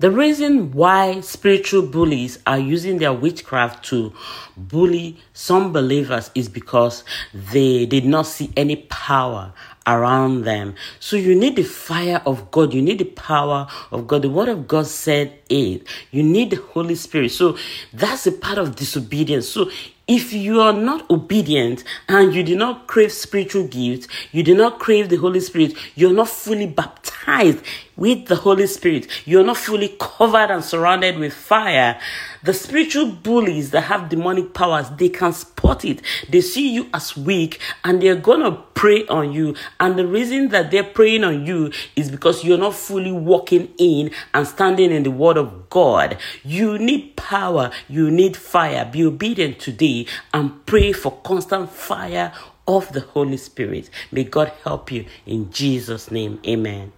The reason why spiritual bullies are using their witchcraft to bully some believers is because they did not see any power around them. So you need the fire of God. You need the power of God. The word of God said it. You need the Holy Spirit. So that's a part of disobedience. So if you are not obedient and you do not crave spiritual gifts, you do not crave the Holy Spirit, you're not fully baptized with the Holy Spirit, you're not fully covered and surrounded with fire. The spiritual bullies that have demonic powers, they can spot it. They see you as weak and they're gonna prey on you. And the reason that they're preying on you is because you're not fully walking in and standing in the word of God. You need power, you need fire. Be obedient today and pray for constant fire of the Holy Spirit. May God help you in Jesus' name. Amen.